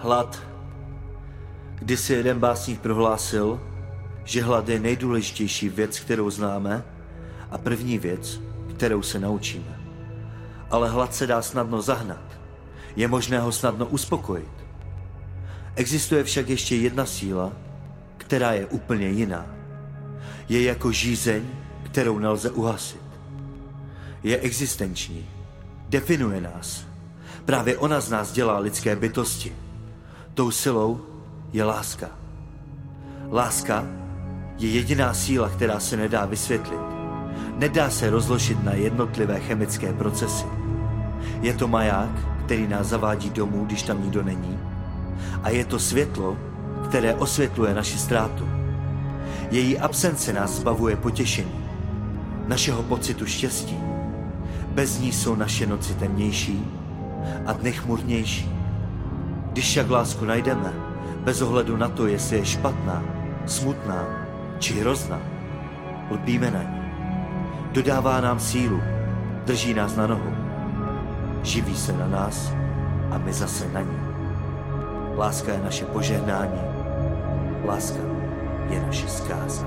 Hlad. Kdysi jeden básník prohlásil, že hlad je nejdůležitější věc, kterou známe a první věc, kterou se naučíme. Ale hlad se dá snadno zahnat. Je možné ho snadno uspokojit. Existuje však ještě jedna síla, která je úplně jiná. Je jako žízeň, kterou nelze uhasit. Je existenční. Definuje nás. Právě ona z nás dělá lidské bytosti. Tou silou je láska. Láska je jediná síla, která se nedá vysvětlit. Nedá se rozložit na jednotlivé chemické procesy. Je to maják, který nás zavádí domů, když tam nikdo není. A je to světlo, které osvětluje naši ztrátu. Její absence nás zbavuje potěšení, našeho pocitu štěstí. Bez ní jsou naše noci temnější a dny chmurnější. Když však lásku najdeme, bez ohledu na to, jestli je špatná, smutná či hrozná, lpíme na ní. Dodává nám sílu, drží nás na nohu, živí se na nás a my zase na ní. Láska je naše požehnání, láska je naše zkáza.